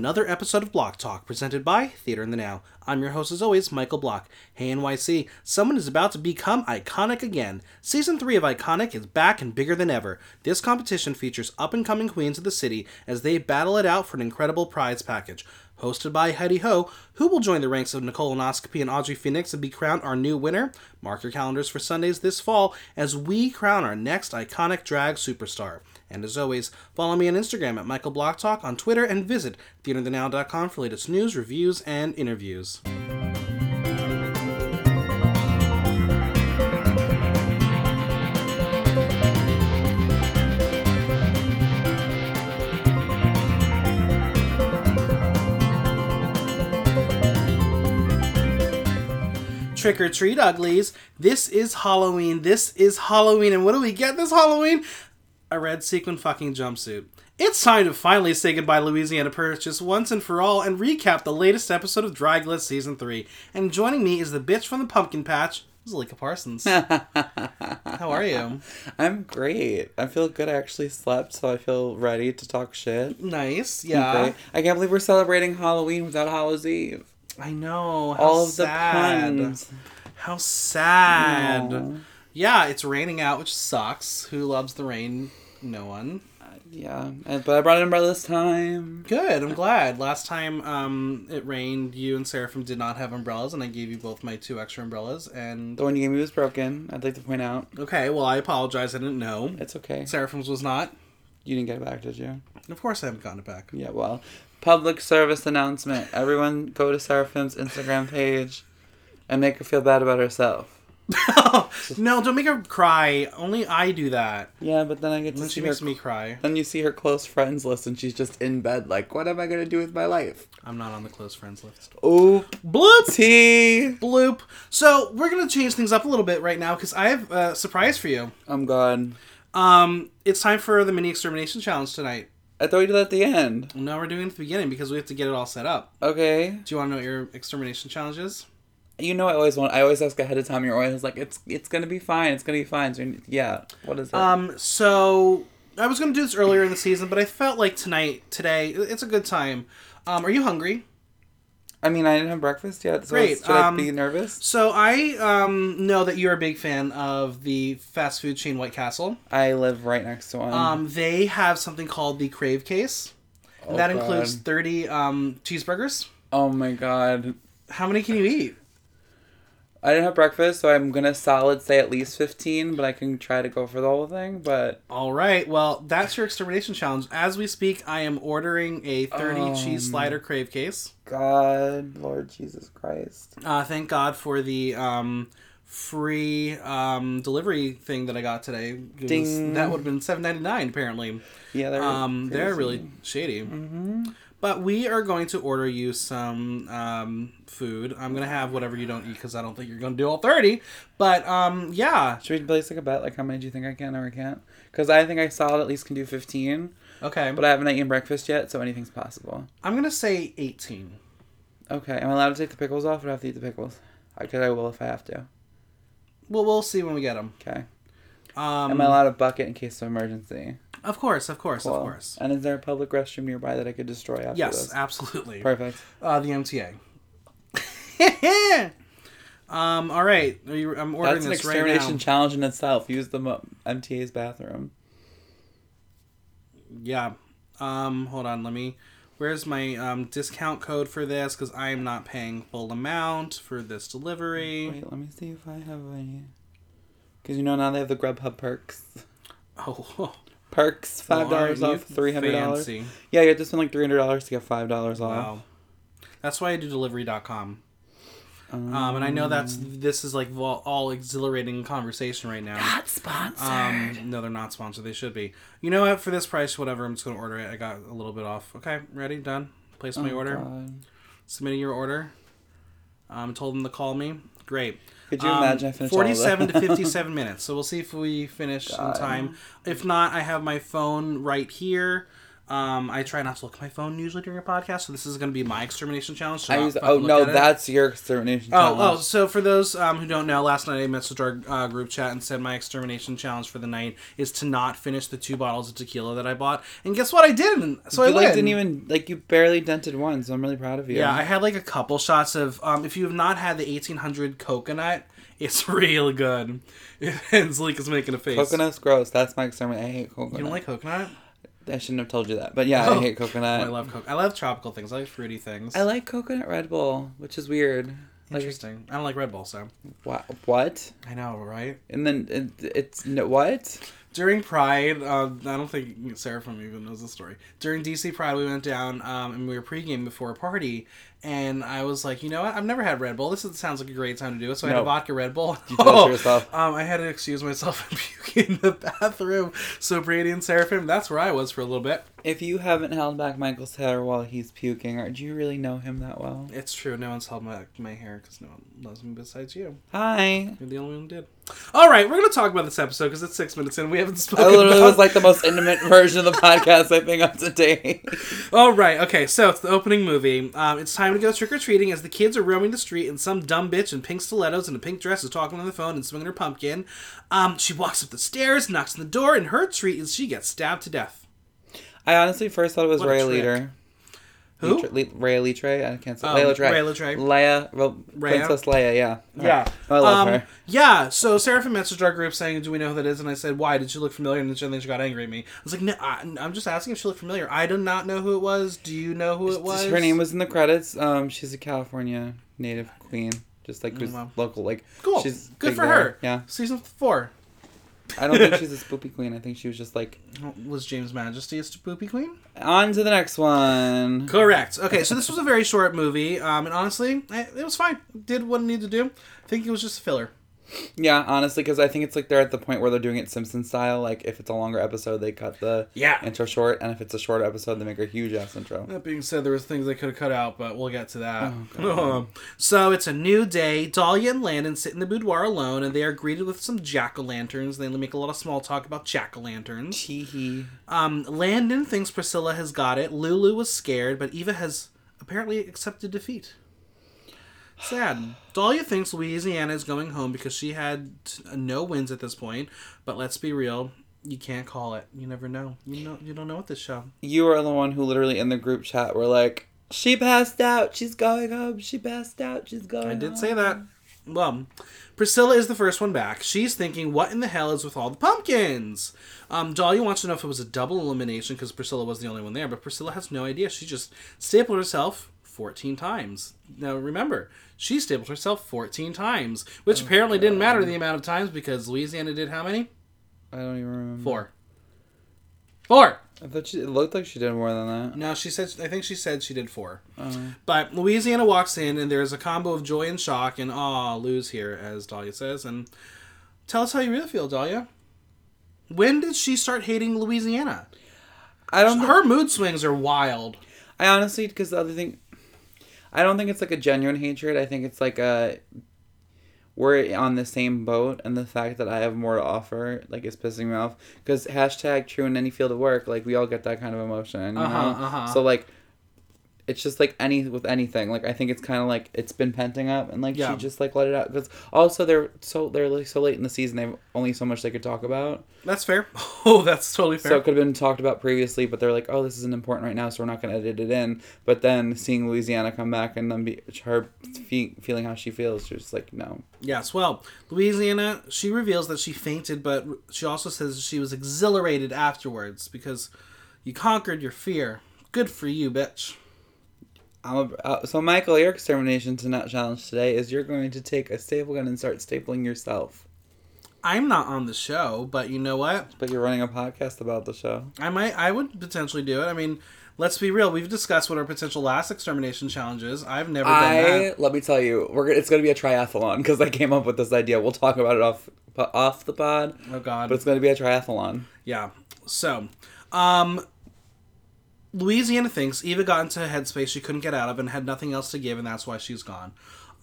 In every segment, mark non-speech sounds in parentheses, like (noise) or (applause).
another episode of Block Talk presented by Theater in the Now. I'm your host, as always, Michael Block. Hey, NYC, someone is about to become iconic again. Season 3 of Iconic is back and bigger than ever. This competition features up and coming queens of the city as they battle it out for an incredible prize package. Hosted by Heidi Ho, who will join the ranks of Nicole Onoscopy and Audrey Phoenix and be crowned our new winner? Mark your calendars for Sundays this fall as we crown our next iconic drag superstar. And as always, follow me on Instagram at Michael Block Talk, on Twitter, and visit theaterinthenow.com for latest news, reviews, and interviews. Trick or treat, uglies. This is Halloween. This is Halloween. And what do we get this Halloween? A red sequin fucking jumpsuit. It's time to finally say goodbye Louisiana Purchase once and for all and recap the latest episode of Dragula Season 3. And joining me is the bitch from the pumpkin patch, Zalika Parsons. (laughs) How are you? I'm great. I feel good. I actually slept, so I feel ready to talk shit. Nice, yeah. I can't believe we're celebrating Halloween without Hallows Eve. I know. How All of the puns. How sad. Aw. Yeah, it's raining out, which sucks. Who loves the rain? No one. Yeah, and- but I brought an umbrella this time. Good. I'm glad. Last time um, it rained, you and Seraphim did not have umbrellas, and I gave you both my two extra umbrellas. And The one you gave me was broken. I'd like to point out. okay, well, I apologize. I didn't know. It's okay. Seraphim's was not. You didn't get it back, did you? Of course, I haven't gotten it back. Yeah, well, public service announcement. Everyone go to Seraphim's Instagram page and make her feel bad about herself. (laughs) no, don't make her cry. Only I do that. Yeah, but then I get to Then see she her. makes me cry. Then you see her close friends list, and she's just in bed, like, "What am I gonna do with my life?" I'm not on the close friends list. Oh, Bloop! tea. Bloop. So we're gonna change things up a little bit right now because I have a surprise for you. I'm gone. Um, it's time for the mini extermination challenge tonight. I thought we did that at the end. No, we're doing it at the beginning because we have to get it all set up. Okay. Do you want to know what your extermination challenge is? You know, I always want. I always ask ahead of time. You're always like, "It's it's gonna be fine. It's gonna be fine." So, yeah. What is it? Um, so I was gonna do this earlier in the season, but I felt like tonight, today, it's a good time. Um, are you hungry? I mean, I didn't have breakfast yet. So Great, should um, I be nervous? So I um know that you're a big fan of the fast food chain White Castle. I live right next to one. Um, they have something called the Crave Case. Oh, And that God. includes 30 um, cheeseburgers. Oh my god. How many can you eat? I didn't have breakfast, so I'm gonna solid say at least fifteen, but I can try to go for the whole thing. But All right. Well, that's your extermination challenge. As we speak, I am ordering a 30 Um. cheese slider Crave Case. God, Lord Jesus Christ. Uh, thank God for the um, free um, delivery thing that I got today. Was- Ding. that would have been seven ninety nine apparently. Yeah, they're Um, they're really shady. Mm-hmm. But we are going to order you some um, food. I'm gonna have whatever you don't eat because I don't think you're gonna do all thirty. But um, yeah, Should we place like a bet? Like, how many do you think I can or I can't? Because I think I solid at least can do fifteen, okay. but I haven't eaten breakfast yet, so anything's possible. I'm gonna say eighteen. Okay, am I allowed to take the pickles off, or do I have to eat the pickles? Because I will if I have to. Well, we'll see when we get them. Okay. Um, Am I allowed a bucket in case of emergency? Of course, of course, of course. And is there a public restroom nearby that I could destroy after Yes, this? absolutely. Perfect. Uh, the MTA. (laughs) um. All right. Are you, I'm ordering That's an this right extermination now. challenge in itself. Use the MTA's bathroom. yeah. Um. Hold on. Let me. Where's my um discount code for this? Because I am not paying full amount for this delivery. Wait, let me see if I have any. Because you know now they have the Grubhub perks. Oh. Perks five dollars off, three hundred dollars. Yeah, you have to spend like three hundred dollars to get five dollars off. Wow. That's why I do delivery.com. Um, and I know that's this is like all, all exhilarating conversation right now. Not sponsored. Um, no, they're not sponsored. They should be. You know what? For this price, whatever, I'm just gonna order it. I got a little bit off. Okay, ready, done. Place my Oh, order. God. Submitting your order. Um, told them to call me. Great. Could you Um, imagine I finished all of Forty-seven to (laughs) fifty-seven minutes. So we'll see if we finish in time. If not, I have my phone right here. Um, I try not to look at my phone usually during a podcast, so this is going to be my extermination challenge. to I use, oh no, at it. that's your extermination Oh, challenge. oh, so for those um, who don't know, last night I messaged our uh, group chat and said my extermination challenge for the night is to not finish the two bottles of tequila that I bought. And guess what? I didn't. So you I like didn't even like you barely dented one, so I'm really proud of you. Yeah, I had like a couple shots of. Um, if you have not had the 1800 coconut, it's (laughs) real good. And Zalik is making a face. Coconut's gross. That's my extermination. I hate coconut. You don't like coconut? I shouldn't have told you that, but yeah, Oh. I hate Oh, coconut. I love coconut. I love tropical things. I like fruity things. I like coconut Red Bull, which is weird. Like, Interesting. I don't like Red Bull, so What? what? I know, right? And then it, it's no, what? During Pride, uh, I don't think Seraphim even knows the story. During DC Pride, we went down um, and we were pregame before a party, and I was like, you know what? I've never had Red Bull. This is, sounds like a great time to do it. So I had a vodka Red Bull. You to yourself. (laughs) Um, I had to excuse myself (laughs) and puke in the bathroom. So Brady and Seraphim, that's where I was for a little bit. If you haven't held back Michael's hair while he's puking, or do you really know him that well? It's true. No one's held my, my hair because no one loves me besides you. Hi. You're the only one who did. All right, we're gonna talk about this episode because it's six minutes in. We haven't spoken. I literally about was like the most intimate version of the (laughs) podcast I think up to date. All right, okay, so it's the opening movie. Um, it's time to go trick or treating as the kids are roaming the street, and some dumb bitch in pink stilettos and a pink dress is talking on the phone and swinging her pumpkin. Um, she walks up the stairs, knocks on the door, and her treat is she gets stabbed to death. I honestly first thought it was What trick. Leader. Who? Litre- Le- Rhea Litre? I can't say. Oh, Layla Trey. Rhea Litre. Leia. Well, Rhea? Princess Leia, yeah. Yeah, I love um, her. Yeah, so Seraphim messaged our group saying, "Do we know who that is?" And I said, "Why? Did she look familiar?" And then she got angry at me. I was like, "No, I, I'm just asking if she looked familiar. I do not know who it was. Do you know who it was?" Her name was in the credits. Um, she's a California native queen, just like who's Oh, wow. local. Like cool. she's Good for there. her. Yeah, Season four I don't think (laughs) she's a spoopy queen. I think she was just like was James Majesty a spoopy queen? on to the next one. Correct. Okay, so this was a very short movie, um, and honestly, it was fine. Did what it needed to do. I think it was just a filler. Yeah, honestly, because I think it's like they're at the point where they're doing it Simpson style. Like if it's a longer episode, they cut the Yeah. intro short, and if it's a short episode, they make a huge ass intro. That being said, there was things they could have cut out, but we'll get to that. (laughs) so it's a new day. Dahlia and Landon sit in the boudoir alone, and they are greeted with some jack o' lanterns. They make a lot of small talk about jack o' lanterns. Tee hee. Um, Landon thinks Priscilla has got it. Lulu was scared, but Evah has apparently accepted defeat. Sad. Dahlia thinks Louisiana is going home because she had no wins at this point. But let's be real, you can't call it. You never know. You know, you don't know what this show. You are the one who literally in the group chat were like, "She passed out. She's going home. She passed out. She's going." I did home." say that. Well, Priscilla is the first one back. She's thinking, what in the hell is with all the pumpkins? Um, Dahlia wants to know if it was a double elimination because Priscilla was the only one there, but Priscilla has no idea. She just stapled herself 14 times. Now, remember, she stapled herself 14 times, which apparently didn't matter the amount of times because Louisiana did how many? I don't even remember. Four. Four! I thought she. It looked like she did more than that. No, she said, I think she said she did four. Um, But Louisiana walks in, and there's a combo of joy and shock, and aw, lose here, as Dahlia says. And tell us how you really feel, Dahlia. When did she start hating Louisiana? I don't. Her mood swings are wild. I honestly, because the other thing, I don't think it's like a genuine hatred. I think it's like a we're on the same boat, and the fact that I have more to offer like is pissing me off. Because hashtag true in any field of work, like we all get that kind of emotion. You Uh-huh, know? uh-huh. So like. It's just like any with anything. Like I think it's kind of like it's been penting up, and like Yeah. she just like let it out. Because also they're so they're like so late in the season. They've only so much they could talk about. That's fair. (laughs) Oh, that's totally fair. So it could have been talked about previously, but they're like, "Oh, this isn't important right now, so we're not going to edit it in." But then seeing Louisiana come back and then be her fe- feeling how she feels, she's just like, "No." yes, well, Louisiana, she reveals that she fainted, but she also says she was exhilarated afterwards because you conquered your fear. Good for you, bitch. I'm a, uh, so Michael, your extermination to not challenge today is you're going to take a staple gun and start stapling yourself. I'm not on the show, but you know what? But you're running a podcast about the show. I might, I would potentially do it. I mean, let's be real. We've discussed what our potential last extermination challenge is. I've never done I that. let me tell you, we're gonna, it's going to be a triathlon because I came up with this idea. We'll talk about it off off the pod, Oh God. but it's going to be a triathlon. Yeah. So, um, Louisiana thinks Evah got into a headspace she couldn't get out of and had nothing else to give, and that's why she's gone.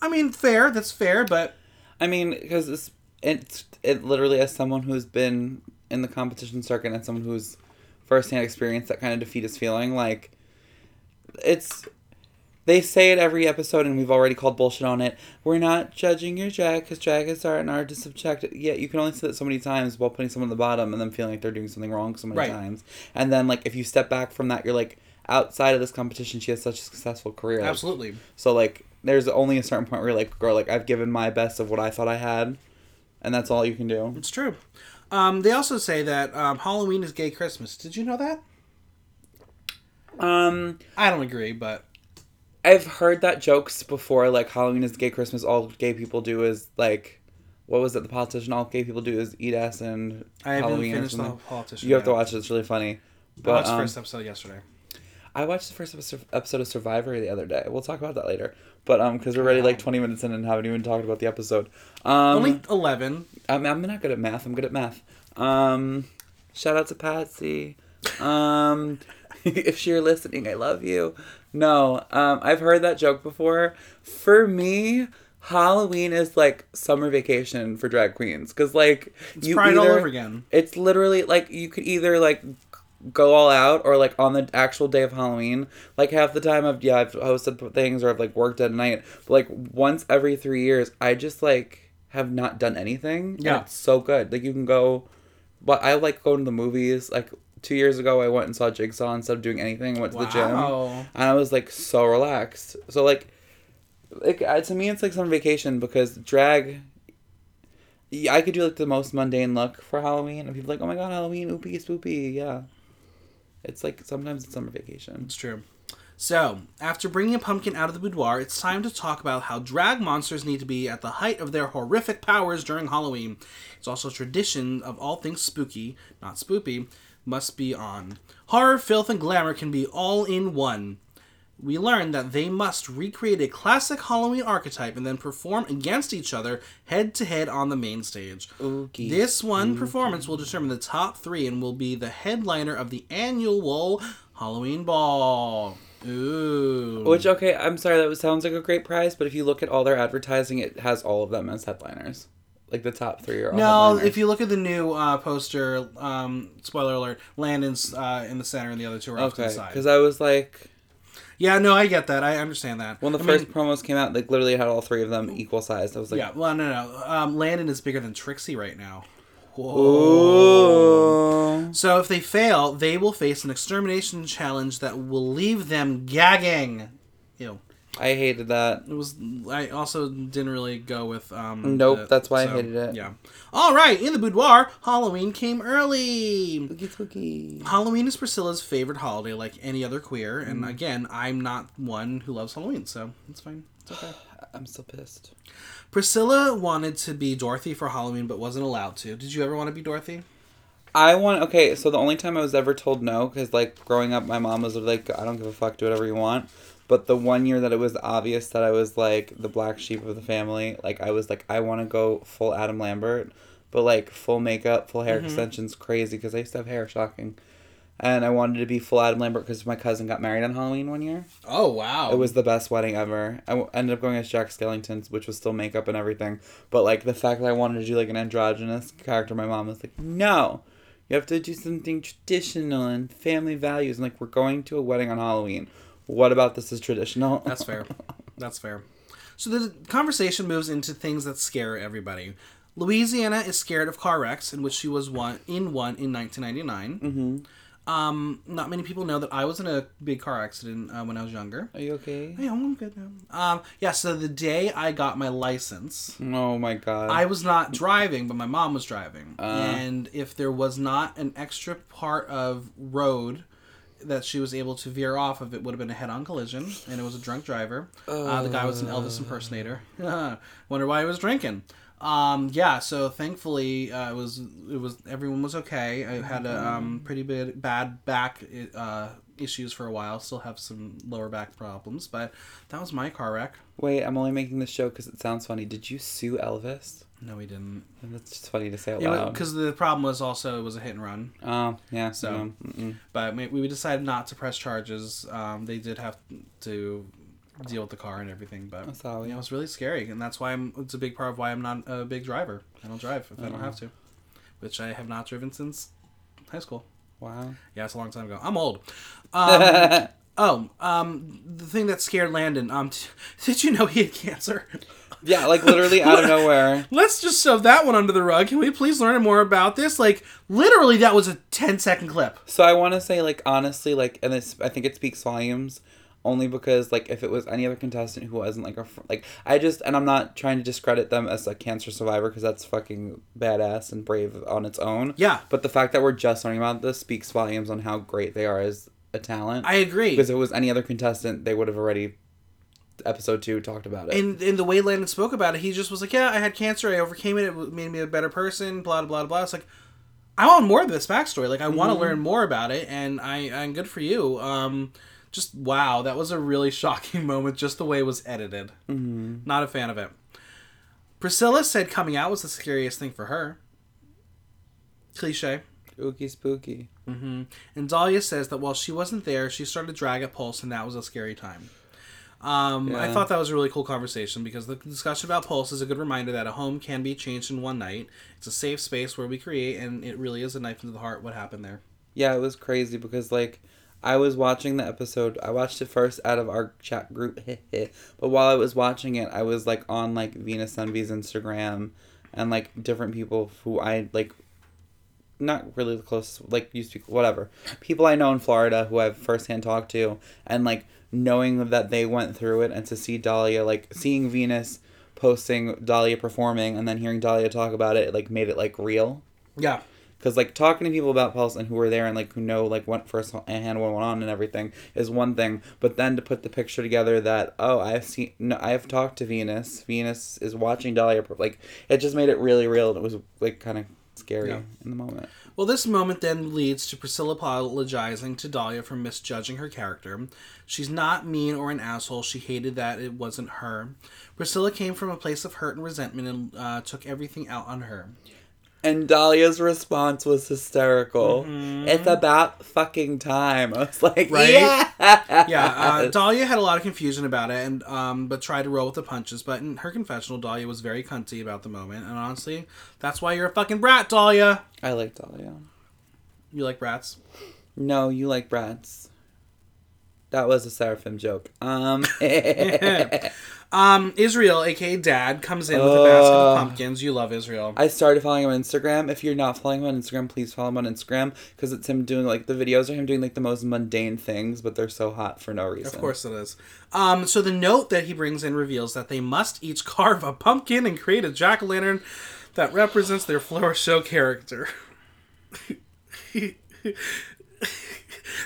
I mean, fair. That's fair, but I mean, because it's, it's it literally as someone who's been in the competition circuit and someone who's firsthand experience that kind of defeat his feeling. Like, it's they say it every episode, and we've already called bullshit on it. We're not judging your drag because drag is art and art is subjective. Yeah, you can only say that so many times while putting someone on the bottom and then feeling like they're doing something wrong so many Right. times. And then like if you step back from that, you're like outside of this competition, she has such a successful career. Absolutely. so like, there's only a certain point where you're like, girl, like I've given my best of what I thought I had, and that's all you can do. It's true. Um, they also say that um, Halloween is gay Christmas. Did you know that? Um, I don't agree, but I've heard that jokes before, like Halloween is gay Christmas. All gay people do is like, what was it? The politician. All gay people do is eat ass and I haven't Halloween finished the politician. You have to watch it. It's really funny. I But watched the um, first episode yesterday. I watched the first episode episode of Survivor the other day. We'll talk about that later. But um, because we're already like twenty minutes in and haven't even talked about the episode. Um, Only eleven. I'm, I'm not good at math. I'm good at math. Um, shout out to Patsy. Um, (laughs) if you're listening, I love you. No, um, I've heard that joke before. For me, Halloween is like summer vacation for drag queens because like It's Pride all over again. It's literally like you could either like go all out or like on the actual day of Halloween. Like half the time I've yeah I've hosted things or I've like worked at night, but like once every three years I just like have not done anything. Yeah. it's so good. Like you can go, but I like going to the movies. Like two years ago I went and saw Jigsaw instead of doing anything. I went to the gym and I was like so relaxed. So like, like uh, to me, it's like summer vacation because drag. Yeah, I could do like the most mundane look for Halloween, and people are like, "Oh my god, Halloween, oopie spoopy!" Yeah, it's like sometimes it's summer vacation. It's true. So, after bringing a pumpkin out of the boudoir, it's time to talk about how drag monsters need to be at the height of their horrific powers during Halloween. It's also a tradition of all things spooky, not spoopy, must be on. Horror, filth, and glamour can be all in one. We learn that they must recreate a classic Halloween archetype and then perform against each other head to head on the main stage. Ookie. This one performance will determine the top three and will be the headliner of the annual Halloween Ball. Ooh. Which okay, I'm sorry, that sounds like a great prize, but if you look at all their advertising, it has all of them as headliners. Like the top three are all no, headliners. if you look at the new uh, poster, um, spoiler alert, Landon's uh, in the center and the other two are off to okay, the side. because I was like, Yeah, no, I get that. I understand that. when the I first mean, promos came out, like literally had all three of them equal sized. I was like, yeah, well, no, no. Um, Landon is bigger than Trixie right now. Whoa. So if they fail, they will face an extermination challenge that will leave them gagging. Ew. I hated that. It was. I also didn't really go with. Um, Nope, the- that's why I hated it. Yeah. All right, in the boudoir, Halloween came early. Spooky, spooky. Halloween is Priscilla's favorite holiday, like any other queer. And Mm. again, I'm not one who loves Halloween, so it's fine. It's okay. (sighs) I'm so pissed. Priscilla wanted to be Dorothy for Halloween, but wasn't allowed to. Did you ever want to be Dorothy? I want okay. So the only time I was ever told no, because like growing up, my mom was like, "I don't give a fuck, do whatever you want." But the one year that it was obvious that I was like the black sheep of the family, like I was like, I want to go full Adam Lambert, but like full makeup, full hair mm-hmm. extensions, crazy because I used to have hair, shocking. And I wanted to be full Adam Lambert because my cousin got married on Halloween one year. Oh wow! It was the best wedding ever. I w- ended up going as Jack Skellington, which was still makeup and everything. But like the fact that I wanted to do like an androgynous character, my mom was like, "No, you have to do something traditional and family values." And like, we're going to a wedding on Halloween. What about this is traditional? That's fair. That's fair. So the conversation moves into things that scare everybody. Louisiana is scared of car wrecks, in which she was one in one in 1999. mm-hmm. Um, not many people know that I was in a big car accident uh, when I was younger. Are you okay? Yeah, I'm good now. Um, yeah. So the day I got my license, Oh my god. I was not driving, but my mom was driving. Uh. and if there was not an extra part of road that she was able to veer off of, it would have been a head-on collision, and it was a drunk driver. Uh, the guy was an Elvis impersonator. (laughs) Wonder why he was drinking. Um, yeah, so thankfully uh, it was it was everyone was okay. I had a um, pretty bad bad back uh, issues for a while. Still have some lower back problems, but that was my car wreck. Wait, I'm only making this show because it sounds funny. Did you sue Elvis? No, we didn't. And that's just funny to say out Yeah, loud. because the problem was also it was a hit and run. Oh yeah. So-. But we, we decided not to press charges. Um, they did have to deal with the car and everything, but I'm sorry. yeah, it was really scary, and that's why I'm. It's a big part of why I'm not a big driver. I don't drive if I don't have to, which I have not driven since high school. Wow. Yeah, it's a long time ago. I'm old. Um, (laughs) oh, um, the thing that scared Landon. Um, t- (laughs) did you know he had cancer? Yeah, like literally out of (laughs) nowhere. Let's just shove that one under the rug. Can we please learn more about this? Like, literally, that was a 10 second clip. So I want to say, like, honestly, like, and this, I think it speaks volumes only because, like, if it was any other contestant who wasn't, like, a, fr- like, I just, and I'm not trying to discredit them as a cancer survivor because that's fucking badass and brave on its own. Yeah. But the fact that we're just learning about this speaks volumes on how great they are as a talent. I agree. because if it was any other contestant, they would have already, episode two, talked about it. And in the way Landon spoke about it, he just was like, "Yeah, I had cancer. I overcame it. It made me a better person." Blah blah blah blah. It's like, I want more of this backstory. Like, I want to learn more about it, and I and good for you. Um, just wow, that was a really (laughs) shocking moment. Just the way it was edited. Mm-hmm. Not a fan of it. Priscilla said coming out was the scariest thing for her. Cliche. Spooky, spooky. hmm And Dahlia says that while she wasn't there, she started to drag at Pulse, and that was a scary time. Um, I thought that was a really cool conversation because the discussion about Pulse is a good reminder that a home can be changed in one night. It's a safe space where we create, and it really is a knife into the heart what happened there. Yeah, it was crazy because like I was watching the episode. I watched it first out of our chat group, (laughs) but while I was watching it, I was like on like Venus Envy's Instagram and like different people who I like. Not really close, like used to whatever people I know in Florida who I've firsthand talked to, and like knowing that they went through it, and to see Dahlia, like seeing Venus posting Dahlia performing, and then hearing Dahlia talk about it, it like made it like real. Yeah, because like talking to people about pulse and who were there and like who know like what first hand what went on and everything is one thing. But then to put the picture together that oh i've seen no i've talked to venus. Venus is watching dahlia like it just made it really real and it was like kind of scary Yeah. in the moment Well, this moment then leads to Priscilla apologizing to Dahlia for misjudging her character. She's not mean or an asshole. She hated that it wasn't her. Priscilla came from a place of hurt and resentment and uh, took everything out on her. And dahlia's response was hysterical Mm-hmm. it's about fucking time i was like Right? yeah Yeah, uh, Dahlia had a lot of confusion about it, and um, but tried to roll with the punches. But in her confessional, Dahlia was very cunty about the moment, and honestly, that's why you're a fucking brat, Dahlia. i like dahlia You like brats? no you like brats that was a seraphim joke um (laughs) Um, Israel, aka Dad, comes in with a basket of pumpkins. You love Israel. I started following him on Instagram. If you're not following him on Instagram, please follow him on Instagram because it's him doing like the videos are him doing like the most mundane things, but they're so hot for no reason. Of course it is. Um, so the note that he brings in reveals that they must each carve a pumpkin and create a jack o' lantern that represents their flower show character. (laughs)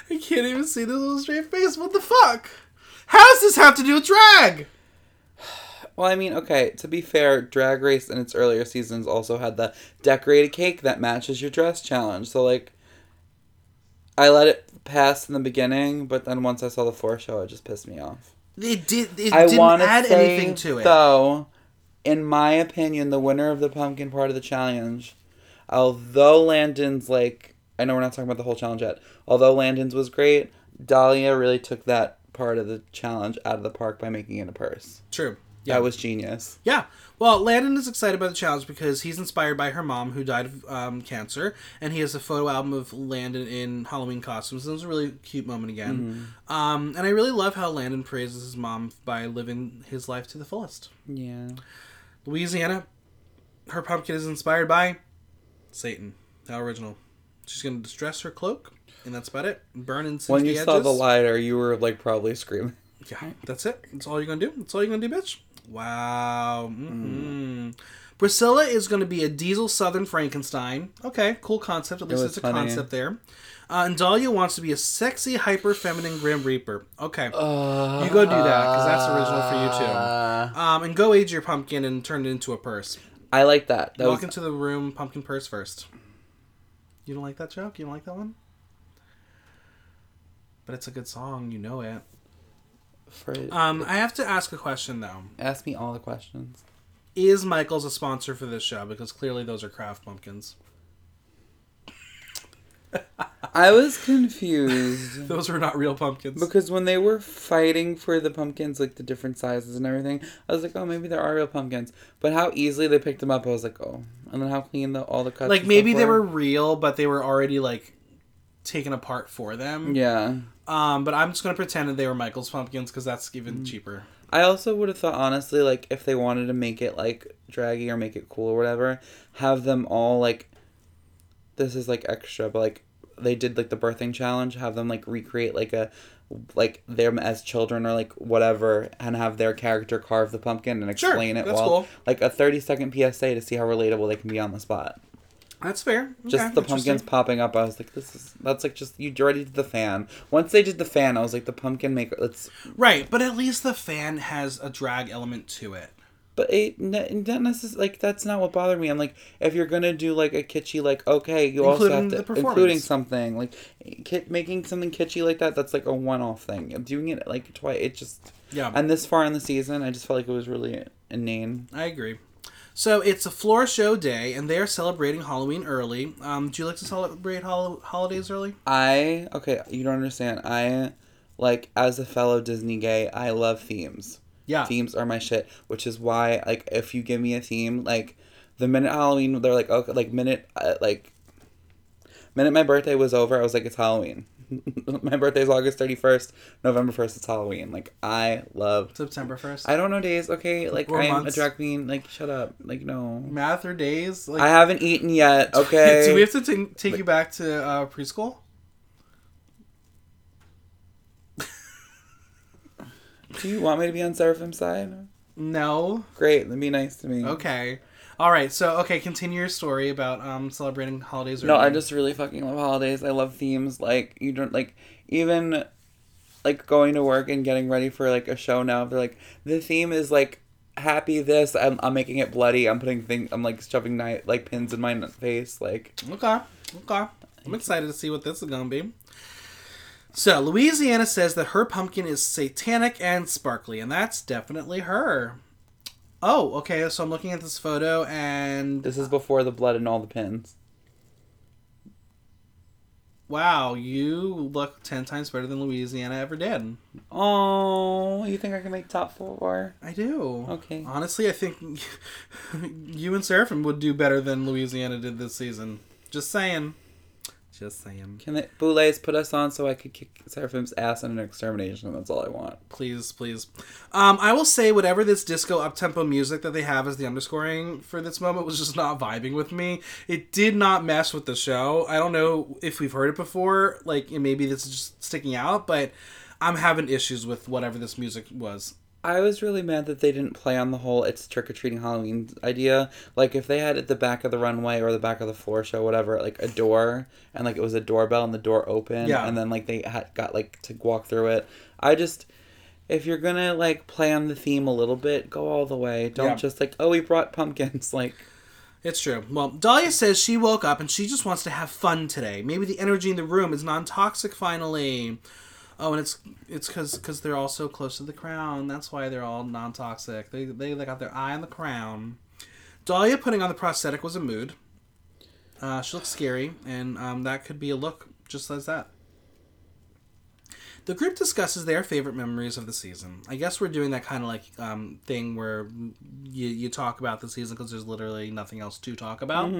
I can't even see this little straight face. What the fuck? How does this have to do with drag? Well, I mean, okay. To be fair, Drag Race in its earlier seasons also had the decorated cake that matches your dress challenge. So like, I let it pass in the beginning, but then once I saw the floor show, it just pissed me off. It did. It I didn't add say anything to it. though. In my opinion, the winner of the pumpkin part of the challenge, although Landon's like, I know we're not talking about the whole challenge yet. Although Landon's was great, Dahlia really took that part of the challenge out of the park by making it a purse. True. Yeah. That was genius. Yeah. Well, Landon is excited by the challenge because he's inspired by her mom who died of um, cancer, and he has a photo album of Landon in Halloween costumes. It was a really cute moment again. Um, and I really love how Landon praises his mom by living his life to the fullest. Yeah. Louisiana, her pumpkin is inspired by Satan. How original. She's going to distress her cloak, and that's about it. Burn and singe When the you saw the lighter, you were like probably screaming. Yeah, that's it. That's all you're gonna do. That's all you're gonna do, bitch. Wow. hmm Priscilla is gonna be a diesel Southern Frankenstein. Okay, cool concept. At least was it's a funny. concept there. Uh, and Dahlia wants to be a sexy, hyper feminine Grim Reaper. Okay. Uh, You go do that, because that's original for you, too. Um, and go age your pumpkin and turn it into a purse. I like that. That Walk was, into the room, pumpkin purse first. You don't like that joke? You don't like that one? But it's a good song. You know it. for, Um, I have to ask a question though. ask me all the questions. Is Michael's a sponsor for this show? Because clearly those are craft pumpkins. I was confused. (laughs) Those were not real pumpkins. Because when they were fighting for the pumpkins, like the different sizes and everything, I was like, oh, maybe there are real pumpkins. But how easily they picked them up, I was like, oh. And then how clean the all the cuts. like maybe they were real, but they were already like taken apart for them. Yeah. Um, but I'm just gonna pretend that they were Michael's pumpkins because that's Mm. even cheaper. I also would have thought honestly, like if they wanted to make it like draggy or make it cool or whatever, have them all like this is like extra, but like they did like the birthing challenge, have them like recreate like a like them as children or like whatever and have their character carve the pumpkin and Sure, explain it that's while cool. like a 30 second PSA to see how relatable they can be on the spot. That's fair. Just Okay, the pumpkins popping up, I was like, this is that's like just you already did the fan. Once they did the fan, I was like, the pumpkin maker. Let's Right, but at least the fan has a drag element to it. But it not necessarily like that's not what bothered me. I'm like, if you're gonna do like a kitschy, like okay, you also have to including something like ki- making something kitschy like that. That's like a one-off thing. Doing it like twice, it just Yeah, and this far in the season, I just felt like it was really inane. I agree. So it's a floor show day, and they are celebrating Halloween early. Um, do you like to celebrate hol- holidays early? I okay, you don't understand. I like as a fellow Disney gay, I love themes. Yeah. Themes are my shit, which is why like if you give me a theme, like the minute Halloween, they're like okay, like minute uh, like minute my birthday was over, I was like it's Halloween. (laughs) my birthday is August thirty first. November first, it's Halloween. Like I love. September first. I don't know days. Okay, like Or I am a drag queen. Like shut up. Like no. Math or days? Like, I haven't eaten yet. Okay. (laughs) do we have to t- take you back to uh, preschool? Do you want me to be on Seraphim's side? No. Great. That'd be nice to me. Okay. All right. So okay, continue your story about um celebrating holidays. No, early. I just really fucking love holidays. I love themes. Like you don't like even like going to work and getting ready for like a show now. They're like the theme is like happy this. I'm, I'm making it bloody. I'm putting thing. I'm like shoving night like pins in my face. Like Okay. Okay. I'm excited to see what this is gonna be. So Louisiana says that her pumpkin is satanic and sparkly, and that's definitely her. Oh, okay. So I'm looking at this photo, and this is before the blood and all the pins. wow, you look ten times better than Louisiana ever did. Oh, you think I can make top four? I do. Okay. Honestly, I think (laughs) you and Seraphim would do better than Louisiana did this season. Just saying. Just saying. Can the Boulets put us on so I could kick Seraphim's ass in an extermination? That's all I want. Please, please. Um, I will say whatever this disco up-tempo music that they have as the underscoring for this moment was just not vibing with me. It did not mesh with the show. I don't know if we've heard it before, like maybe this is just sticking out, but I'm having issues with whatever this music was. I was really mad that they didn't play on the whole it's trick or treating Halloween idea. Like if they had at the back of the runway or the back of the floor show, whatever, like a door and like it was a doorbell and the door opened Yeah. and then like they had got like to walk through it. I just if you're gonna like play on the theme a little bit, go all the way. Don't Yeah. just like, oh we brought pumpkins. (laughs) Like It's true. Well, Dahlia says she woke up and she just wants to have fun today. Maybe the energy in the room is non-toxic finally. Oh, and it's it's because because they're all so close to the crown. That's why they're all non-toxic. They, they they got their eye on the crown. Dahlia putting on the prosthetic was a mood. Uh, she looks scary, and um, that could be a look just as that. The group discusses their favorite memories of the season. I guess we're doing that kind of like um, thing where you, you talk about the season because there's literally nothing else to talk about.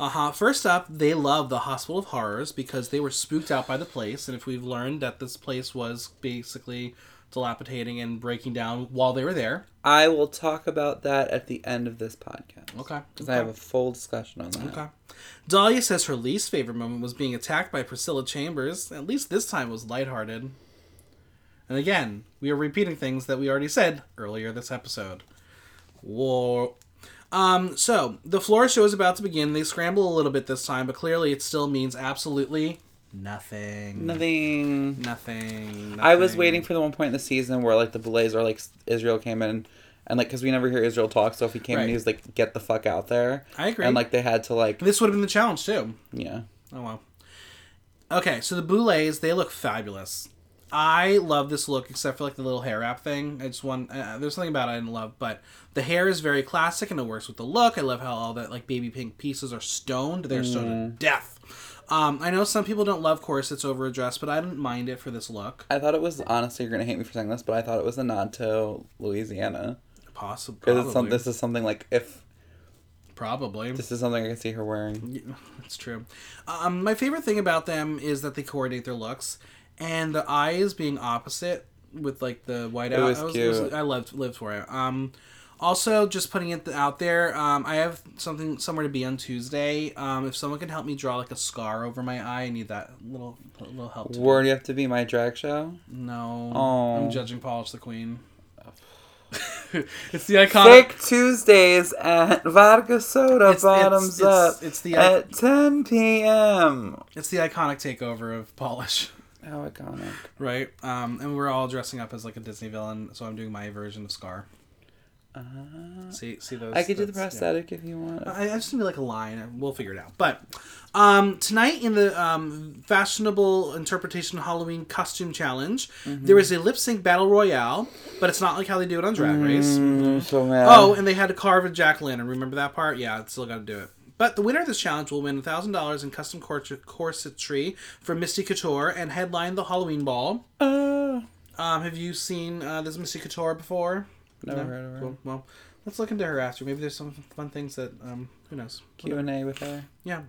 Uh huh. First up, they love the Hospital of Horrors because they were spooked out by the place, and if we've learned that this place was basically dilapidating and breaking down while they were there. I will talk about that at the end of this podcast. Okay. Because I have a full discussion on that. Okay. Dahlia says her least favorite moment was being attacked by Priscilla Chambers. At least this time was lighthearted. And again, we are repeating things that we already said earlier this episode. Whoa. Um, so the floor show is about to begin. They scramble a little bit this time, but clearly it still means absolutely nothing. Nothing. Nothing. I was waiting for the one point in the season where like the Blaze or like Israel came in and like because we never hear Israel talk, so if he came in, Right. he was like, "Get the fuck out there," I agree. and like they had to like, this would have been the challenge too. yeah, Oh well. Okay, so the boulets they look fabulous. I love this look, except for like the little hair wrap thing. It's one uh, there's something about it I didn't love, but the hair is very classic and it works with the look. I love how all that like baby pink pieces are stoned. They're stoned to death. Um, I know some people don't love corsets over a dress, but I didn't mind it for this look. I thought it was honestly you're gonna hate me for saying this, but I thought it was a nod to Louisiana Possibly. because this is something like if Probably. This is something I can see her wearing. Yeah, that's true. Um, my favorite thing about them is that they coordinate their looks, and the eyes being opposite with like the white out. was I, cute. I lived lived for it. Um, also, just putting it out there, um, I have something somewhere to be on Tuesday. Um, if someone can help me draw like a scar over my eye, I need that little little help. To Where do you have to be my drag show? No, Oh. I'm judging Polish the Queen. (laughs) it's the iconic. Thick Tuesdays at Vodka Soda It's- it's- Bottoms it's- Up it's the- at 10 p.m. It's the iconic takeover of Polish. How iconic. Right. Um, and we're all dressing up as like a Disney villain, so I'm doing my version of Scar. See, see those. I could do the that's- yeah. prosthetic if you want. I, I just need like a line. We'll figure it out. But um, tonight in the um, fashionable interpretation Halloween costume challenge, Mm-hmm. there is a lip sync battle royale, but it's not like how they do it on Drag Race. Mm, so mad. Oh, and they had to carve a jack lantern. Remember that part? Yeah, still got to do it. But the winner of this challenge will win thousand dollars in custom cors- corsetry from Misty Couture and headline the Halloween ball. Uh, Um, have you seen uh, this Misty Couture before? Never heard of her. Cool. Well, let's look into her after. Maybe there's some fun things that um, who knows. Q and A with her. Yeah.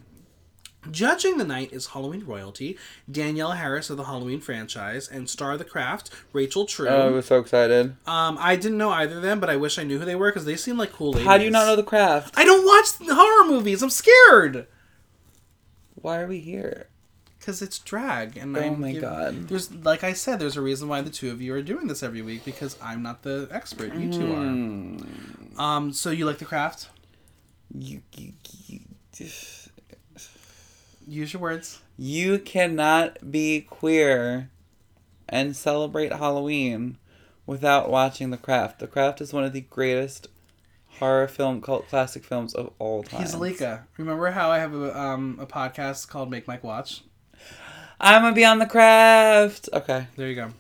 Judging the night is Halloween royalty, Danielle Harris of the Halloween franchise, and Star of the Craft, Rachel True. Oh, I was so excited. um, I didn't know either of them, but I wish I knew who they were because they seem like cool ladies. How do you not know the craft? I don't watch horror movies. I'm scared Why are we here? Because it's drag. And Oh I'm my God. There's like I said, there's a reason why the two of you are doing this every week because I'm not the expert. You two Hmm. are. Um, so you like the craft? You, you, you, Use your words. you cannot be queer and celebrate Halloween without watching The Craft. The Craft is one of the greatest horror film cult classic films of all time. Zalika. Remember how I have a um a podcast called Make Mike Watch? I'm gonna be on The Craft. Okay. There you go.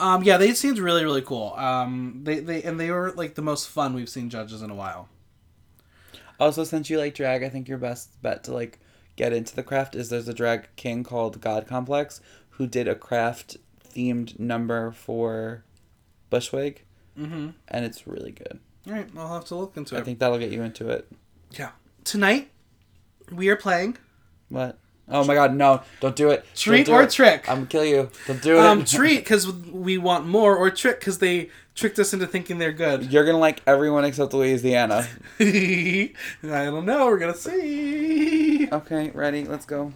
Um, yeah, they seemed really really cool. Um, they they and they were like the most fun we've seen judges in a while. Also, since you like drag, I think your best bet to like get into the craft is there's a drag king called God Complex who did a craft themed number for Bushwig, Mm-hmm. and it's really good. All right, I'll have to look into I it. I think that'll get you into it. Yeah. Tonight, we are playing What? Oh my God! No! Don't do it. Treat do or it. trick. I'm gonna kill you. Don't do it. Um, (laughs) treat because we want more, or trick because they tricked us into thinking they're good. You're gonna like everyone except Louisiana. (laughs) I don't know. We're gonna see. Okay, ready? Let's go.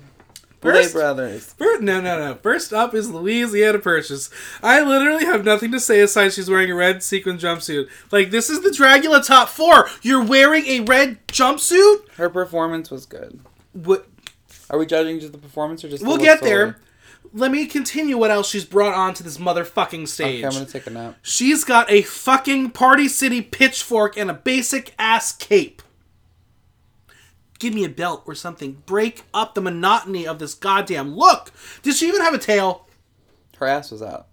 First- Blade Brothers. Fir- No, no, no. First up is Louisiana Purchase. I literally have nothing to say aside she's wearing a red sequin jumpsuit. Like, this is the Dragula top four. You're wearing a red jumpsuit? Her performance was good. What? Are we judging just the performance or just? We'll look get solely? there. Let me continue what else she's brought onto this motherfucking stage. Okay, I'm gonna take a nap. She's got a fucking Party City pitchfork and a basic ass cape. Give me a belt or something. Break up the monotony of this goddamn look. Did she even have a tail? Her ass was out.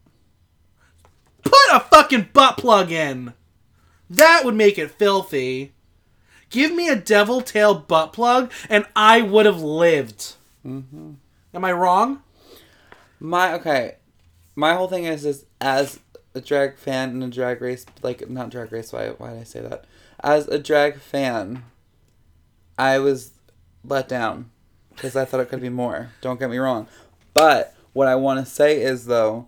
Put a fucking butt plug in. That would make it filthy. Give me a devil tail butt plug and I would have lived. Mm-hmm. Am I wrong? My okay, my whole thing is is as a drag fan and a drag race like not drag race. Why why did I say that? As a drag fan, I was let down because I thought it could be more. Don't get me wrong, but what I want to say is though,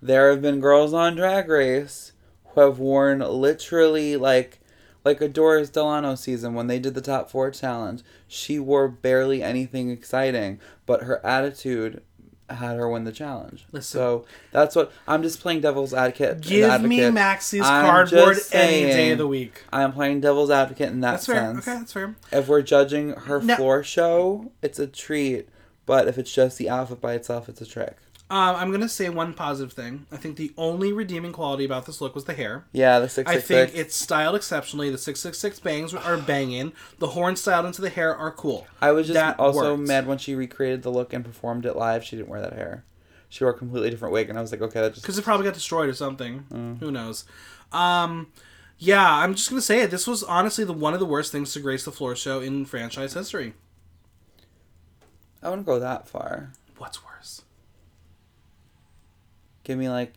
there have been girls on Drag Race who have worn literally like. Like a Doris Delano season when they did the top four challenge, she wore barely anything exciting, but her attitude had her win the challenge. Listen. so that's what I'm just playing devil's advocate. Give me advocate. Maxie's I'm cardboard just any day of the week. I'm playing devil's advocate in that That's fair. sense. Okay, that's fair. If we're judging her floor show, it's a treat. But if it's just the outfit by itself, it's a trick. Um, I'm gonna say one positive thing. I think the only redeeming quality about this look was the hair. Yeah, the six I think it's styled exceptionally. The six six six bangs are banging. The horns styled into the hair are cool. I was just that also worked. mad when she recreated the look and performed it live. She didn't wear that hair. She wore a completely different wig, and I was like, okay, that just because it probably got destroyed or something. Mm. Who knows? Um, yeah, I'm just gonna say it. This was honestly the one of the worst things to grace the floor show in franchise history. I wouldn't go that far. What's worse? Give me like,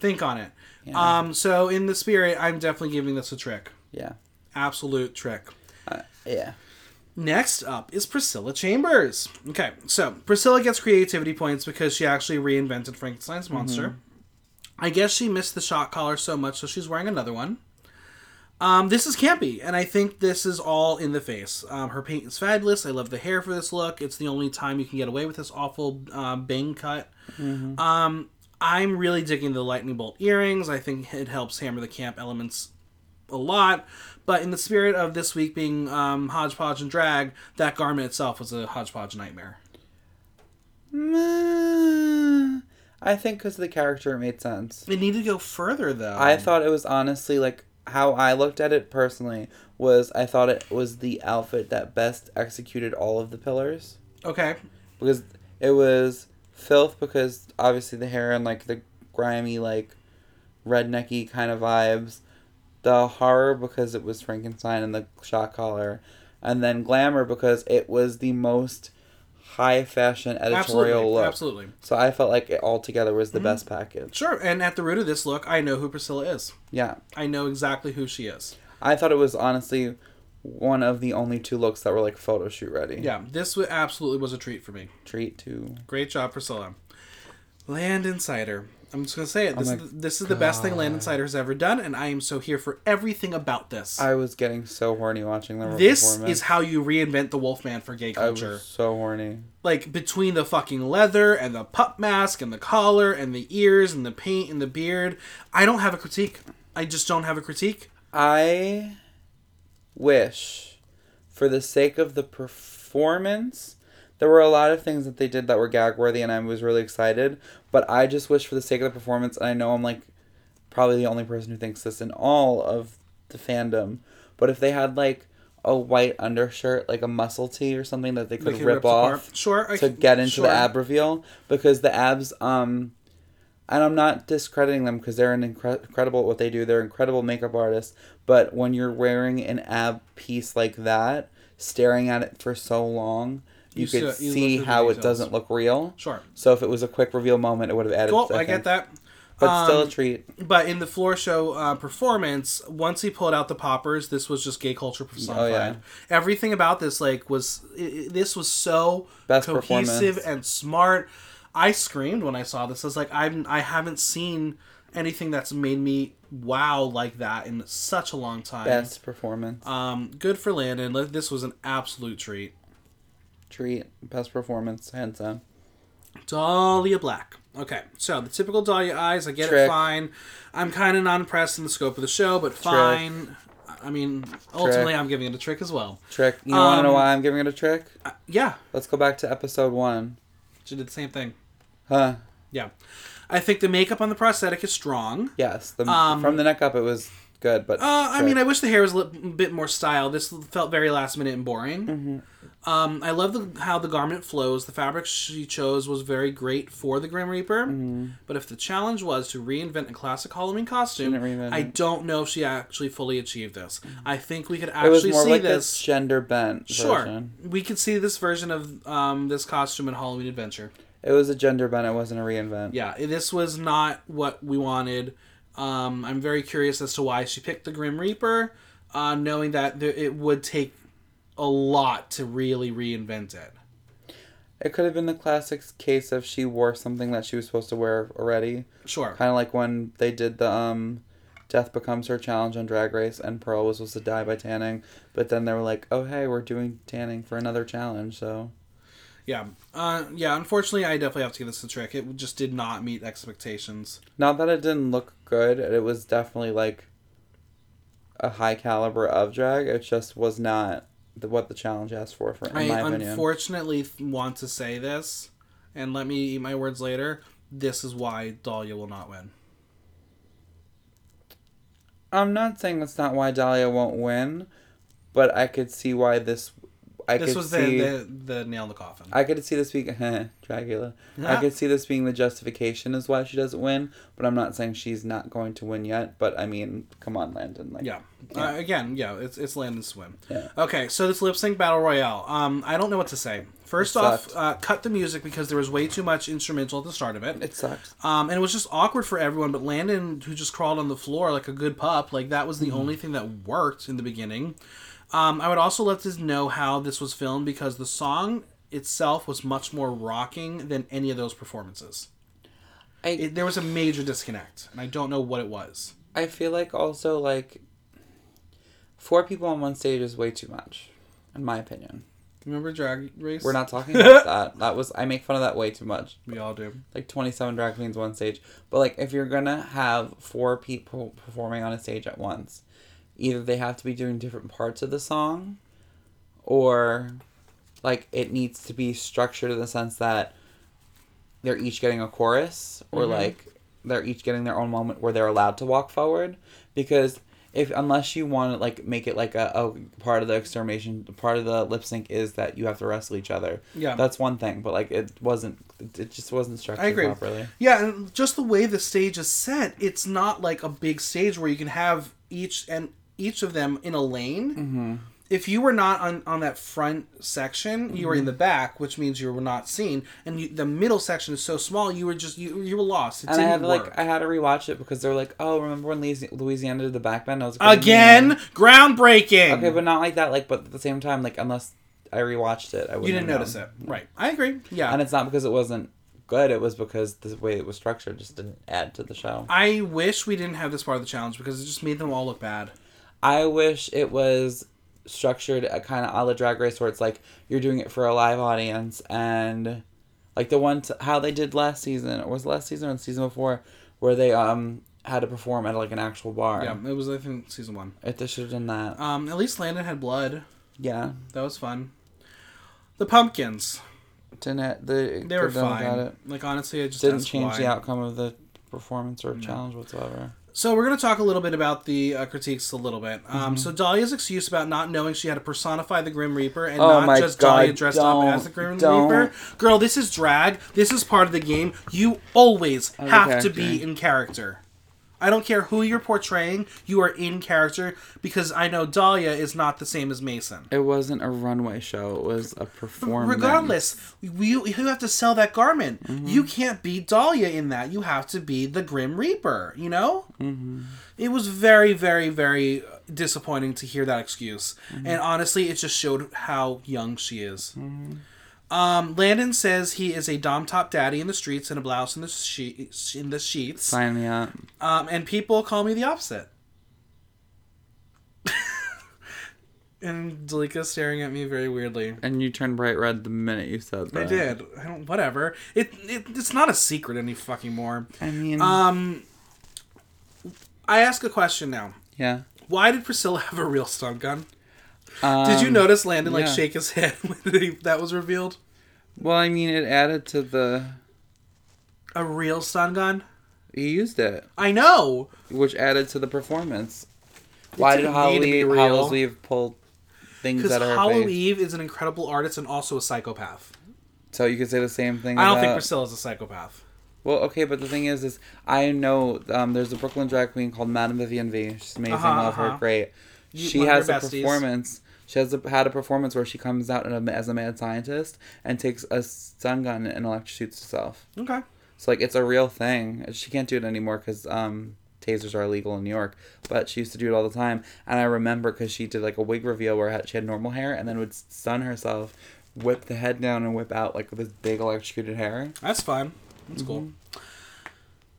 Think on it. Yeah. Um, so in the spirit, I'm definitely giving this a trick. yeah. Absolute trick. I, Yeah. Next up is Priscilla Chambers. Okay, so Priscilla gets creativity points because she actually reinvented Frankenstein's monster. I guess she missed the shot collar so much, so she's wearing another one. Um, this is campy, and I think this is all in the face. Um, her paint is fabulous. I love the hair for this look. It's the only time you can get away with this awful um, bang cut. Um, I'm really digging the lightning bolt earrings. I think it helps hammer the camp elements a lot. But in the spirit of this week being um, hodgepodge and drag, that garment itself was a hodgepodge nightmare. I think because of the character, it made sense. It needed to go further, though. I thought it was honestly like how I looked at it personally was I thought it was the outfit that best executed all of the pillars. Okay. because it was filth because obviously the hair and like the grimy like rednecky kind of vibes, the horror because it was Frankenstein and the shot collar, and then glamour because it was the most high fashion editorial Absolutely. look. Absolutely. So I felt like it all together was the mm-hmm. best package. Sure. And at the root of this look, I know who Priscilla is. Yeah. I know exactly who she is. I thought it was honestly one of the only two looks that were like photo shoot ready. Yeah, this absolutely was a treat for me. Treat to Great job, Priscilla. Landon Cider. I'm just gonna say it. Oh this, my is, this is the best thing Landon Cider has ever done, and I am so here for everything about this. I was getting so horny watching the this is how you reinvent the Wolfman for gay I culture. was so horny. like between the fucking leather and the pup mask and the collar and the ears and the paint and the beard, I don't have a critique. I just don't have a critique. I wish, for the sake of the performance, there were a lot of things that they did that were gag worthy, and I was really excited. But I just wish, for the sake of the performance, and I know I'm like probably the only person who thinks this in all of the fandom, but if they had like a white undershirt, like a muscle tee or something that they could rip rip off Sure, to can- get into sure. the ab reveal, because the abs, um, and I'm not discrediting them because they're an incre- incredible at what they do. They're incredible makeup artists. But when you're wearing an ab piece like that, staring at it for so long, you, You could see- see look at the how it doesn't look real. Sure. So if it was a quick reveal moment, it would have added. Well, I, I get that. But still a Um, treat. But in the floor show uh, performance, once he pulled out the poppers, this was just gay culture personified. Oh, yeah. Everything about this, like, was i i- this was so Best cohesive and smart. I screamed when I saw this. I was like, I'm I haven't seen anything that's made me wow like that in such a long time. Best performance. Um, good for Landon. This was an absolute treat. Treat. Best performance. Hands down. Dahlia Black. Okay, so the typical Dahlia eyes, I get it fine. I'm kind of not impressed in the scope of the show, but fine. I mean, ultimately, I'm giving it a trick as well. Trick. You want to know Um, why I'm giving it a trick? Uh, yeah, Let's go back to episode one. she did the same thing. Huh. Yeah. I think the makeup on the prosthetic is strong. Yes. The, Um, from the neck up, it was good, but Uh, I mean, I wish the hair was a li- bit more styled. This felt very last minute and boring. Mm-hmm. Um, I love the, how the garment flows. The fabric she chose was very great for the Grim Reaper. Mm-hmm. But if the challenge was to reinvent a classic Halloween costume, I don't know if she actually fully achieved this. I think we could actually see like this. gender bent Sure, version. we could see this version of um, this costume in Halloween Adventure. It was a gender bent. It wasn't a reinvent. Yeah, this was not what we wanted. Um, I'm very curious as to why she picked the Grim Reaper, uh, knowing that there, it would take a lot to really reinvent it. It could have been the classic case of she wore something that she was supposed to wear already. Sure. Kind of like when they did the um, Death Becomes Her challenge on Drag Race, and Pearl was supposed to die by tanning, but then they were like, "Oh hey, we're doing tanning for another challenge." So Yeah. Uh, yeah, unfortunately, I definitely have to give this a trick. It just did not meet expectations. not that it didn't look good, it was definitely like a high caliber of drag. It just was not the, what the challenge asked for. For in I my opinion, unfortunately th- want to say this, and let me eat my words later. This is why Dahlia will not win. I'm not saying that's not why Dahlia won't win, but I could see why this. I This was see. the, the, the nail in the coffin. I could see this being (laughs) Dracula. I could see this being the justification as why she doesn't win, but I'm not saying she's not going to win yet. But I mean, come on, Landon. Like, Yeah. Uh, again, yeah, it's it's Landon Swim. Yeah. Okay, so this lip sync battle royale. Um, I don't know what to say. First It off, uh, cut the music because there was way too much instrumental at the start of it. it sucks. Um, and it was just awkward for everyone. But Landon, who just crawled on the floor like a good pup, like that was the Mm-hmm. only thing that worked in the beginning. Um, I would also let us know how this was filmed because the song itself was much more rocking than any of those performances. I It, there was a major disconnect, and I don't know what it was. I feel like also like four people on one stage is way too much, in my opinion. Remember Drag Race? We're not (laughs) talking about that. That was I make fun of that way too much. We all do. Like twenty seven drag queens one stage. But like if you're gonna have four people performing on a stage at once, either they have to be doing different parts of the song or like it needs to be structured in the sense that they're each getting a chorus or Mhm. like they're each getting their own moment where they're allowed to walk forward because if unless you want to like make it like a, a part of the extermination part of the lip sync is that you have to wrestle each other Yeah. that's one thing but like it wasn't it- just wasn't structured agree. properly Yeah, and just the way the stage is set, it's not like a big stage where you can have each and each of them in a lane. mm-hmm. If you were not on, on that front section, you were Mm-hmm. in the back, which means you were not seen. And you, the middle section is so small, you were just you you were lost. It and I had to work. like I had to rewatch it because they're like, oh, remember when Louisiana did the back bend? I was like, what do you Again, groundbreaking. Okay, but not like that. Like, but at the same time, like unless I rewatched it, I wouldn't. you didn't notice it, right? I agree. Yeah, And it's not because it wasn't good. It was because the way it was structured just didn't add to the show. I wish we didn't have this part of the challenge because it just made them all look bad. I wish it was structured a kind of a la Drag Race where it's like you're doing it for a live audience and like the one t- how they did last season or was last season or the season before where they um had to perform at like an actual bar. Yeah, it was I think season one. It they should have done that. Um, at least Landon had blood. Yeah. That was fun. The pumpkins, Didn't it, the they were could've done without fine. It. Like honestly, I just Didn't change why. the outcome of the performance or challenge whatsoever. So we're going to talk a little bit about the uh, critiques a little bit. Mm-hmm. Um, So Dahlia's excuse about not knowing she had to personify the Grim Reaper and Oh not just God, Dahlia dressed up as the Grim don't. Reaper. Girl, this is drag. This is part of the game. You always of have to be in character. I don't care who you're portraying. You are in character because I know Dahlia is not the same as Mason. It wasn't a runway show. It was a performance. Regardless, you, you have to sell that garment. Mm-hmm. You can't be Dahlia in that. You have to be the Grim Reaper, you know? Mm-hmm. It was very, very, very disappointing to hear that excuse. Mm-hmm. And honestly, it just showed how young she is. Um, Landon says he is a dom top daddy in the streets and a blouse in the she- in the sheets. Sign me up. Um, and people call me the opposite. (laughs) and Zalika staring at me very weirdly. And you turned bright red the minute you said that. I did. I don't. Whatever. It, it. It's not a secret any fucking more. I mean, Um. I ask a question now. yeah. Why did Priscilla (laughs) have a real stun gun? Um, Did you notice Landon like yeah. shake his (laughs) head when that was revealed? Well, I mean, it added to the. A real stun gun? He used it, I know. which added to the performance. Why did Holly need Eve, real. Hollow Eve pull things Because out of her Hollow? Eve is an incredible artist and also a psychopath. So you could say the same thing. I don't think about- Priscilla's a psychopath. Well, okay, but the thing is, is I know um, there's a Brooklyn drag queen called Madame Vivian V. She's amazing, Uh-huh, love uh-huh. her, great. You- she has a besties. performance. She has a, had a performance where she comes out in a, as a mad scientist and takes a stun gun and electrocutes herself. Okay. So like it's a real thing. She can't do it anymore because um, tasers are illegal in New York. But she used to do it all the time, and I remember because she did like a wig reveal where she had normal hair and then would stun herself, whip the head down and whip out like this big electrocuted hair. That's fine. That's cool.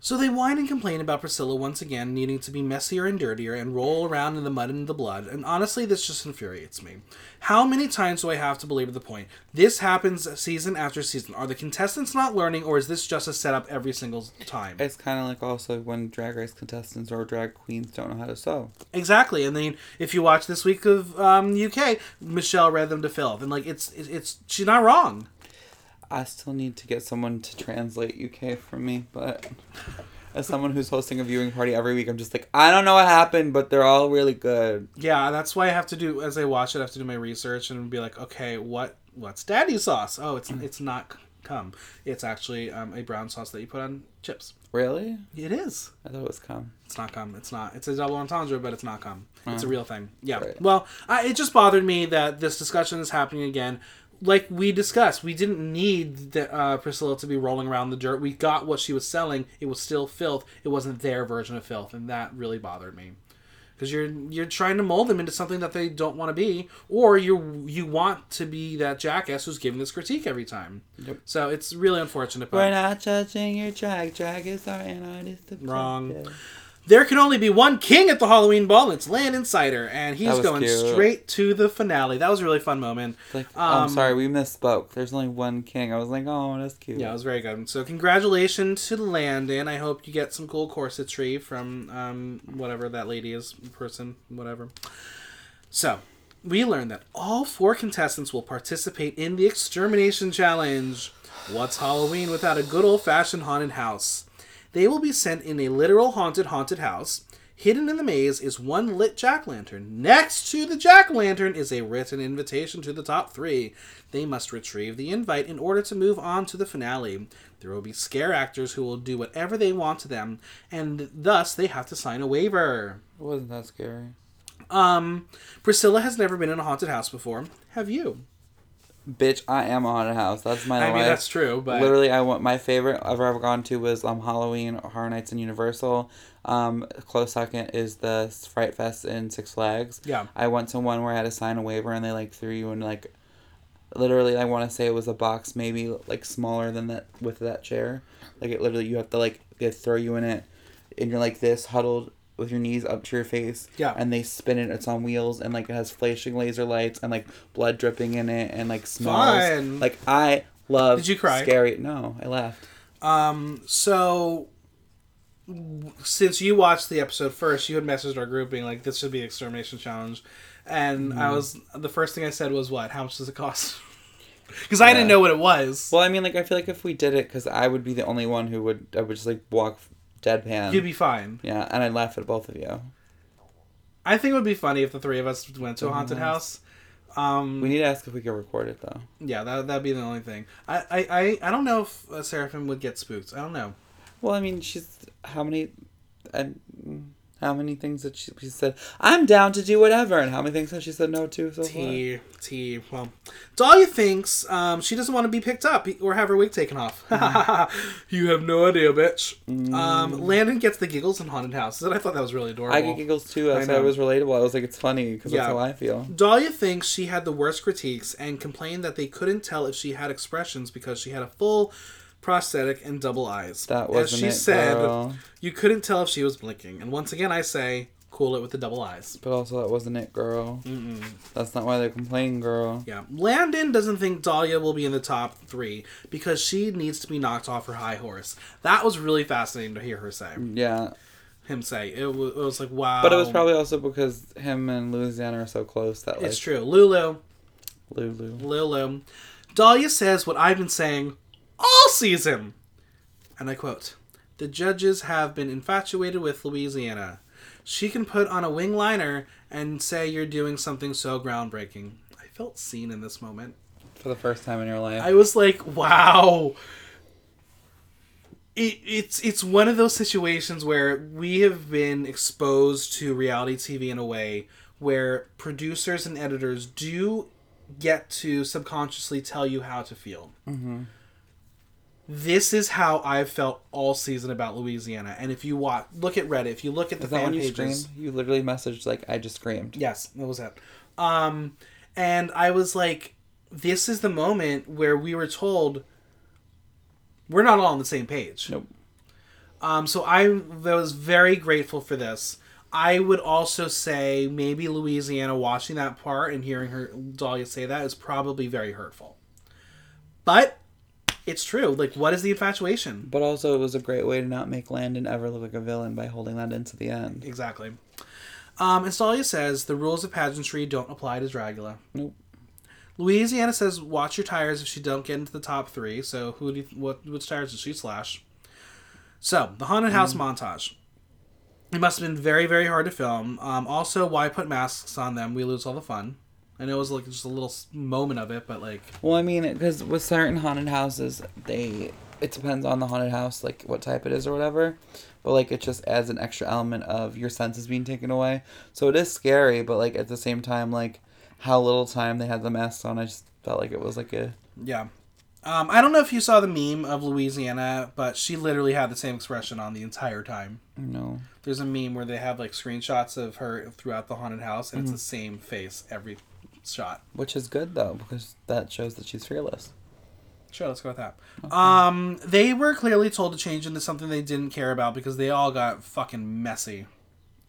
So they whine and complain about Priscilla once again needing to be messier and dirtier and roll around in the mud and the blood, and honestly, this just infuriates me. How many times do I have to belabor the point? This happens season after season. Are the contestants not learning, or is this just a setup every single time? It's kind of like also when drag race contestants or drag queens don't know how to sew. Exactly, and then if you watch this week of um, UK, Michelle read them to filth, and like it's it's, it's she's not wrong. I still need to get someone to translate UK for me, but as someone who's hosting a viewing party every week, I'm just like, I don't know what happened, but they're all really good. Yeah, that's why I have to do as I watch it. I have to do my research and be like, okay, what what's daddy sauce? Oh, it's it's not cum. It's actually um, a brown sauce that you put on chips. Really? It is. I thought it was cum. It's not cum. It's not. It's a double entendre, but it's not cum. It's a real thing. Yeah. Right. Well, I, it just bothered me that this discussion is happening again. Like we discussed, we didn't need the, uh, Priscilla to be rolling around the dirt. We got what she was selling. It was still filth. It wasn't their version of filth, and that really bothered me. because you're you're trying to mold them into something that they don't want to be, or you you want to be that jackass who's giving this critique every time. Yep. So it's really unfortunate. But We're not judging your drag. Drag is our artist. Wrong. There can only be one king at the Halloween ball, and it's Landon Cider, and he's going cute. straight to the finale. That was a really fun moment. Like, Um, I'm sorry, we misspoke. There's only one king. I was like, oh, that's cute. Yeah, it was very good. So congratulations to Landon. I hope you get some cool corsetry from um, whatever that lady is, person, whatever. So we learned that all four contestants will participate in the extermination challenge. What's Halloween without a good old fashioned haunted house? They will be sent in a literal haunted haunted house. Hidden in the maze is one lit jack lantern. Next to the jack lantern is a written invitation to the top three. They must retrieve the invite in order to move on to the finale. There will be scare actors who will do whatever they want to them, and thus they have to sign a waiver. Wasn't that scary. Um, Priscilla has never been in a haunted house before. Have you? Bitch, I am a haunted house. That's my I life. mean, that's true, but Literally, I want my favorite ever I've ever gone to was um Halloween Horror Nights in Universal. Um, close second is the Fright Fest in Six Flags. yeah, I went to one where I had to sign a waiver and they like threw you in like, literally I want to say it was a box maybe like smaller than that with that chair. Like it literally you have to like they throw you in it, and you're like this huddled with your knees up to your face. Yeah. And they spin it. It's on wheels and like it has flashing laser lights and like blood dripping in it and like smells. Fun. Like I love. Did you cry? Scary. No, I laughed. Um, so since you watched the episode first, you had messaged our group being like, "This should be an extermination challenge," and I was the first thing I said was, "What? How much does it cost?" (laughs) Because I didn't know what it was. Well, I mean, like I feel like if we did it, because I would be the only one who would. I would just like walk deadpan. You'd be fine. yeah, and I'd laugh at both of you. I think it would be funny if the three of us went to a haunted Mhm. house. Um, We need to ask if we can record it though. yeah, that that'd be the only thing. I I, I, I don't know if uh, Seraphim would get spooked. I don't know. Well, I mean, she's how many, and how many things that she, she said I'm down to do whatever, and how many things that she said no to so far. T T. Well, Dahlia thinks um, she doesn't want to be picked up or have her wig taken off. (laughs) you have no idea, bitch. Um, Landon gets the giggles in haunted houses, and I thought that was really adorable. I get giggles too. I I said it was relatable. I was like, it's funny because Yeah. that's how I feel. Dahlia thinks she had the worst critiques and complained that they couldn't tell if she had expressions because she had a full prosthetic and double eyes. That wasn't she it, said, girl. you couldn't tell if she was blinking. And once again, I say, cool it with the double eyes. But also, that wasn't it, girl. Mm-mm. That's not why they're complaining, girl. Yeah. Landon doesn't think Dahlia will be in the top three because she needs to be knocked off her high horse. That was really fascinating to hear her say. Mm, yeah, Him say. It was, it was like, wow. but it was probably also because him and Louisiana are so close that like It's true. Lulu. Lulu. Lulu. Dahlia says what I've been saying all season. And I quote The judges have been infatuated with Louisiana. She can put on a wing liner and say you're doing something so groundbreaking. I felt seen in this moment. For the first time in your life. I was like, wow. It, it's it's one of those situations where we have been exposed to reality TV in a way where producers and editors do get to subconsciously tell you how to feel. mm-hmm. This is how I've felt all season about Louisiana. And if you watch, look at Reddit. If you look at the that fan you pages, screamed? You literally messaged like, "I just screamed." Yes, that was it. Um, and I was like, this is the moment where we were told we're not all on the same page. Nope. Um, so I was very grateful for this. I would also say maybe Louisiana watching that part and hearing her Dahlia say that is probably very hurtful. But it's true. Like, what is the infatuation? But also, it was a great way to not make Landon ever look like a villain by holding that into the end. Exactly. Um, and Dahlia says the rules of pageantry don't apply to Dragula. Nope. Louisiana says watch your tires if she don't get into the top three. So who do you, what which tires did she slash? So the haunted house montage. It must have been very very hard to film. Um, also, why put masks on them? We lose all the fun. I know it was like just a little moment of it, but like Well, I mean, because with certain haunted houses, they it depends on the haunted house, like what type it is or whatever. But like, it just adds an extra element of your senses being taken away. So it is scary, but like at the same time, like how little time they had the masks on, I just felt like it was like a yeah. Um, I don't know if you saw the meme of Louisiana, but she literally had the same expression on the entire time. No. There's a meme where they have like screenshots of her throughout the haunted house, and it's the same face every shot. Which is good though, because that shows that she's fearless. Sure, let's go with that. Um, they were clearly told to change into something they didn't care about because they all got fucking messy.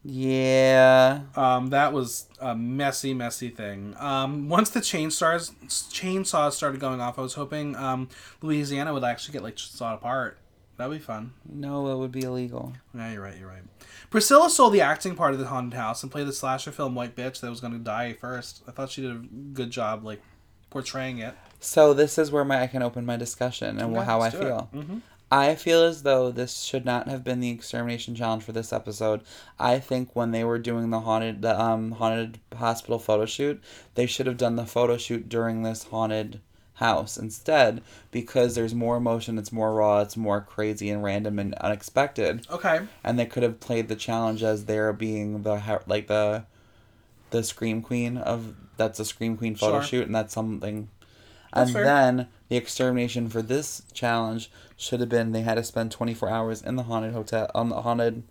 Yeah. Um, that was a messy, messy thing. Um, once the chainsaws chainsaws started going off, I was hoping um, Louisiana would actually get like sawed apart. That'd be fun. No, it would be illegal. Yeah, you're right. You're right. Priscilla sold the acting part of the haunted house and played the slasher film White Bitch that was going to die first. I thought she did a good job, like portraying it. So this is where my I can open my discussion and Okay, how I let's do it. feel. Mhm. I feel as though this should not have been the extermination challenge for this episode. I think when they were doing the haunted the um haunted hospital photo shoot, they should have done the photo shoot during this haunted house instead because there's more emotion, it's more raw, it's more crazy and random and unexpected. Okay. And they could have played the challenge as there being the like the the scream queen of that's a scream queen photo Sure. shoot and that's something That's and fair. then the extermination for this challenge should have been they had to spend 24 hours in the haunted hotel on the haunted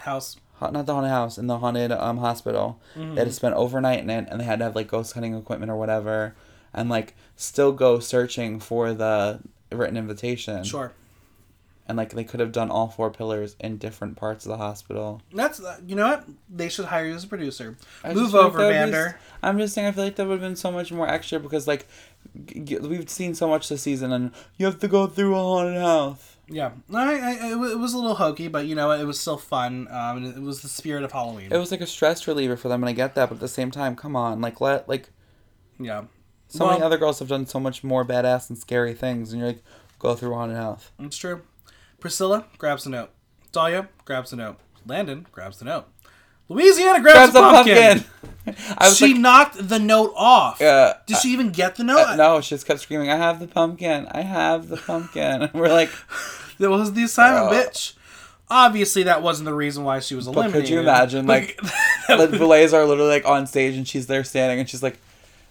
House. not the haunted house in the haunted um hospital Mm-hmm. they had to spend overnight in it and they had to have like ghost hunting equipment or whatever and like still go searching for the written invitation Sure. and like they could have done all four pillars in different parts of the hospital That's uh, you know what they should hire you as a producer. I Move just feel like over, be Vander. s- I'm just saying, I feel like that would have been so much more extra because, like, g- g- we've seen so much this season, and you have to go through a haunted house. Yeah, I, I, it wa- it was a little hokey, but you know what? It was still fun. Um, it was the spirit of Halloween. It was like a stress reliever for them, and I get that, but at the same time, come on, like, let like yeah, so many other girls have done so much more badass and scary things, and you're like, go through on and house. it's true. Priscilla grabs the note. Dahlia grabs the note. Landon grabs the note. Louisiana grabs, Grabs the a pumpkin. pumpkin. (laughs) I was she like, knocked the note off. uh, Did she even get the note? uh, no, she just kept screaming, "I have the pumpkin! I have the pumpkin!" And we're like, (laughs) That was the assignment, Uh, bitch. Obviously, that wasn't the reason why she was but eliminated. could you imagine, like, (laughs) the Boulets are literally like on stage and she's there standing and she's like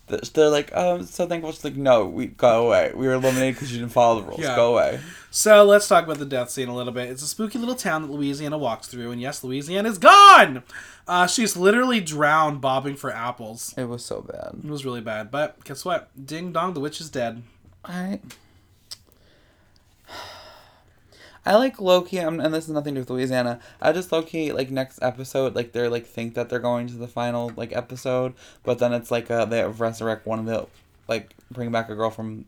they're like oh I'm so thankful she's like no we go away we were eliminated because you didn't follow the rules Yeah. go away So let's talk about the death scene a little bit. It's a spooky little town that Louisiana walks through, and yes, Louisiana is gone. Uh, she's literally drowned, bobbing for apples. it was so bad It was really bad, but guess what? Ding dong, the witch is dead. I I like Loki, um, and this has nothing to do with Louisiana. I just Loki like next episode, like they're like think that they're going to the final like episode, but then it's like uh, they resurrect one of the like bring back a girl from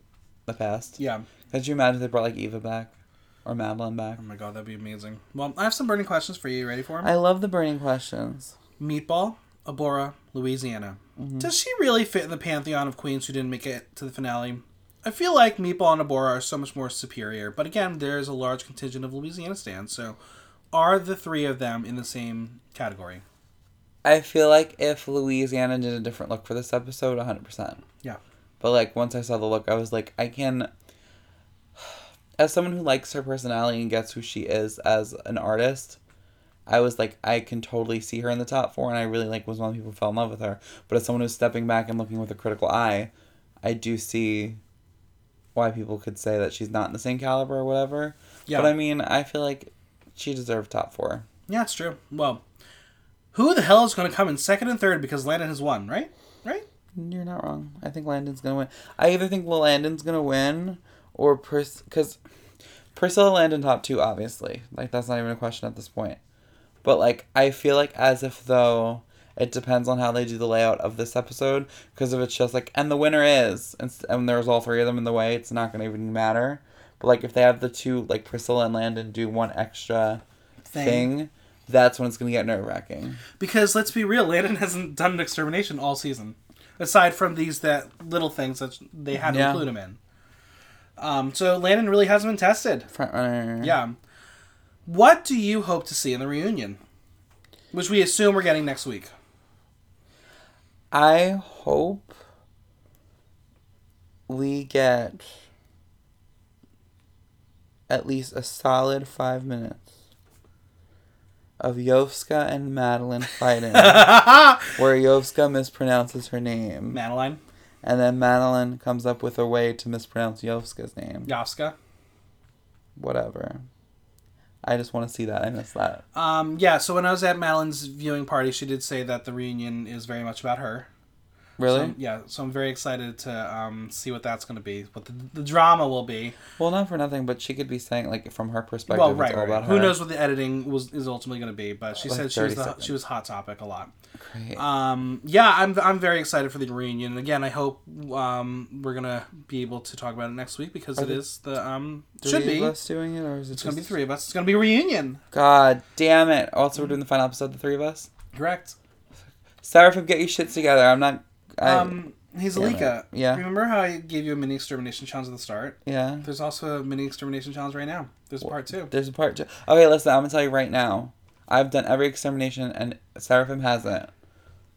the past. Yeah. Could you imagine if they brought like Evah back or Madeline back? Oh my god, that'd be amazing. Well, I have some burning questions for you. You ready for them? I love the burning questions. Meatball, Abhora, Louisiana. Mm-hmm. Does she really fit in the pantheon of queens who didn't make it to the finale? I feel like Meatball and Abhora are so much more superior, but again, there is a large contingent of Louisiana stands, so are the three of them in the same category? I feel like if Louisiana did a different look for this episode, 100%. Yeah. But like once I saw the look, I was like, I can. (sighs) As someone who likes her personality and gets who she is as an artist, I was like, I can totally see her in the top four, and I really like was one of the people who fell in love with her. But as someone who's stepping back and looking with a critical eye, I do see why people could say that she's not in the same caliber or whatever. Yeah. But I mean, I feel like she deserved top four. Yeah, it's true. Well, who the hell is going to come in second and third because Landon has won, right? Right? You're not wrong. I think Landon's gonna win. I either think Landon's gonna win or Pris because Priscilla Landon top two, obviously. Like that's not even a question at this point. But like I feel like as if though it depends on how they do the layout of this episode. Because if it's just like and the winner is and, and there's all three of them in the way, it's not gonna even matter. But like if they have the two like Priscilla and Landon do one extra Thing. thing, that's when it's gonna get nerve wracking. Because let's be real, Landon hasn't done an extermination all season, aside from these that little things that they had to Yeah. include him in. Um, so Landon really hasn't been tested. Front runner. Yeah. What do you hope to see in the reunion? Which we assume we're getting next week. I hope we get at least a solid five minutes of Yovska and Madeline fighting, (laughs) where Yovska mispronounces her name, Madeline. And then Madeline comes up with a way to mispronounce Yovska's name. Yovska. Whatever. I just want to see that. I miss that. Um, yeah, so when I was at Madeline's viewing party, she did say that the reunion is very much about her. Really? So, yeah, so I'm very excited to um, see what that's going to be, what the, the drama will be. Well, not for nothing, but she could be saying like from her perspective, Well, it's right, all right. about Who knows what the editing was is ultimately going to be? But she Like said she was the, seconds. she was hot topic a lot. Um, yeah, I'm I'm very excited for the reunion. Again, I hope um, we're gonna be able to talk about it next week because Are it there is the um Three should be. of us doing it, or is it It's just gonna be three of us. It's gonna be a reunion. God damn it! Also, we're doing the final episode, the three of us. Correct. Seraphim, get your shits together. I'm not. I, Um, Hazelika. It. Yeah. Remember how I gave you a mini extermination challenge at the start? yeah. There's also a mini extermination challenge right now. There's part two. There's a part two. Okay, listen. I'm gonna tell you right now. I've done every extermination, and Seraphim hasn't.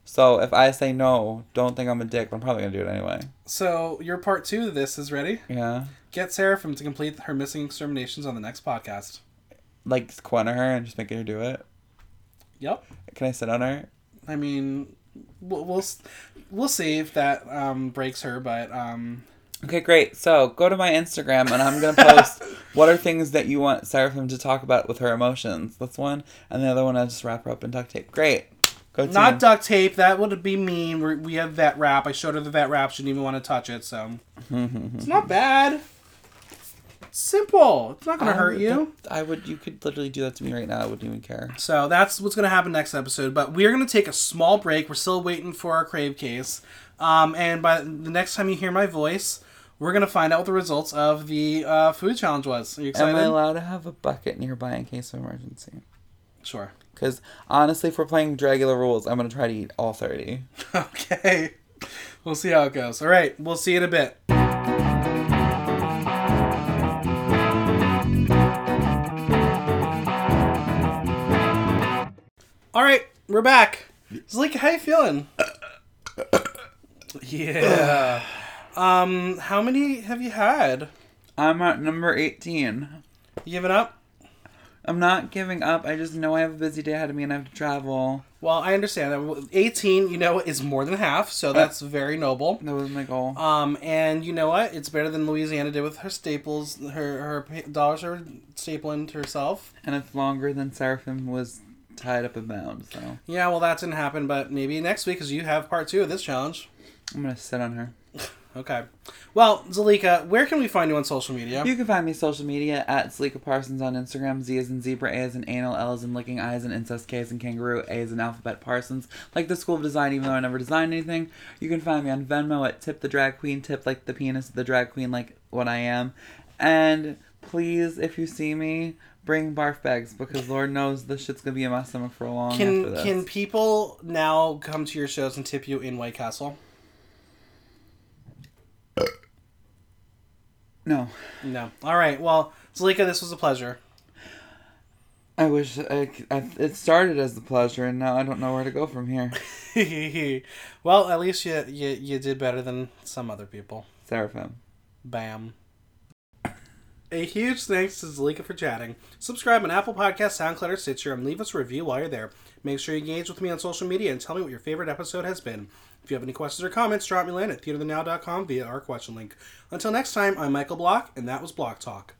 So if I say no, don't think I'm a dick. But I'm probably gonna do it anyway. So your part two of this is ready. Yeah. Get Seraphim to complete her missing exterminations on the next podcast. Like corner her and just making her do it. Yep. Can I sit on her? I mean, we'll we'll, we'll see if that um, breaks her, but um, Okay, great. So go to my Instagram and I'm gonna post (laughs) what are things that you want Seraphim to talk about with her emotions. That's one, and the other one I just wrap her up in duct tape. Great. Not duct tape. That would be mean. We're, we have vet wrap. I showed her the vet wrap. She didn't even want to touch it. So (laughs) it's not bad. It's simple. It's not gonna I hurt would- you. I would. You could literally do that to me right now. I wouldn't even care. So that's what's going to happen next episode. But we're going to take a small break. We're still waiting for our crave case. Um, and by the next time you hear my voice, we're going to find out what the results of the uh, food challenge was. Are you excited? Am I allowed to have a bucket nearby in case of emergency? sure. Because honestly, if we're playing Dragula rules, I'm gonna try to eat all thirty. (laughs) Okay. We'll see how it goes. All right. We'll see you in a bit. All right, we're back. Zalika, how you feeling? (coughs) yeah. um, how many have you had? I'm at number eighteen. You giving up? I'm not giving up. I just know I have a busy day ahead of me and I have to travel. Well, I understand that. 18, you know, is more than half, so that's very noble. That was my goal. Um, and you know what? It's better than Louisiana did with her staples. Her her dollars are stapling to herself. And it's longer than Seraphim was tied up and bound, so Yeah, well, that didn't happen, but maybe next week, because you have part two of this challenge. I'm gonna sit on her. (laughs) Okay. Well, Zalika, where can we find you on social media? You can find me social media at Zalika Parsons on Instagram. Z is in zebra, A is in anal, L is in licking, I is in incest, K is in kangaroo, A is in alphabet Parsons. Like the School of Design, even though I never designed anything. You can find me on Venmo at Tip the Drag Queen, tip like the penis of the drag queen, like what I am. And please, if you see me, bring barf bags because Lord knows this shit's gonna be in my stomach for a long Can can people now come to your shows and tip you in White Castle? No, No. All right. Well, Zalika, this was a pleasure. I wish I, I- it started as a pleasure, and now I don't know where to go from here. (laughs) well, at least you, you you did better than some other people. Seraphim. Bam. A huge thanks to Zalika for chatting. Subscribe on Apple Podcasts, SoundCloud, or Stitcher, and leave us a review while you're there. Make sure you engage with me on social media and tell me what your favorite episode has been. If you have any questions or comments, drop me a line at theaterinthenow.com via our question link. Until next time, I'm Michael Block, and that was Block Talk.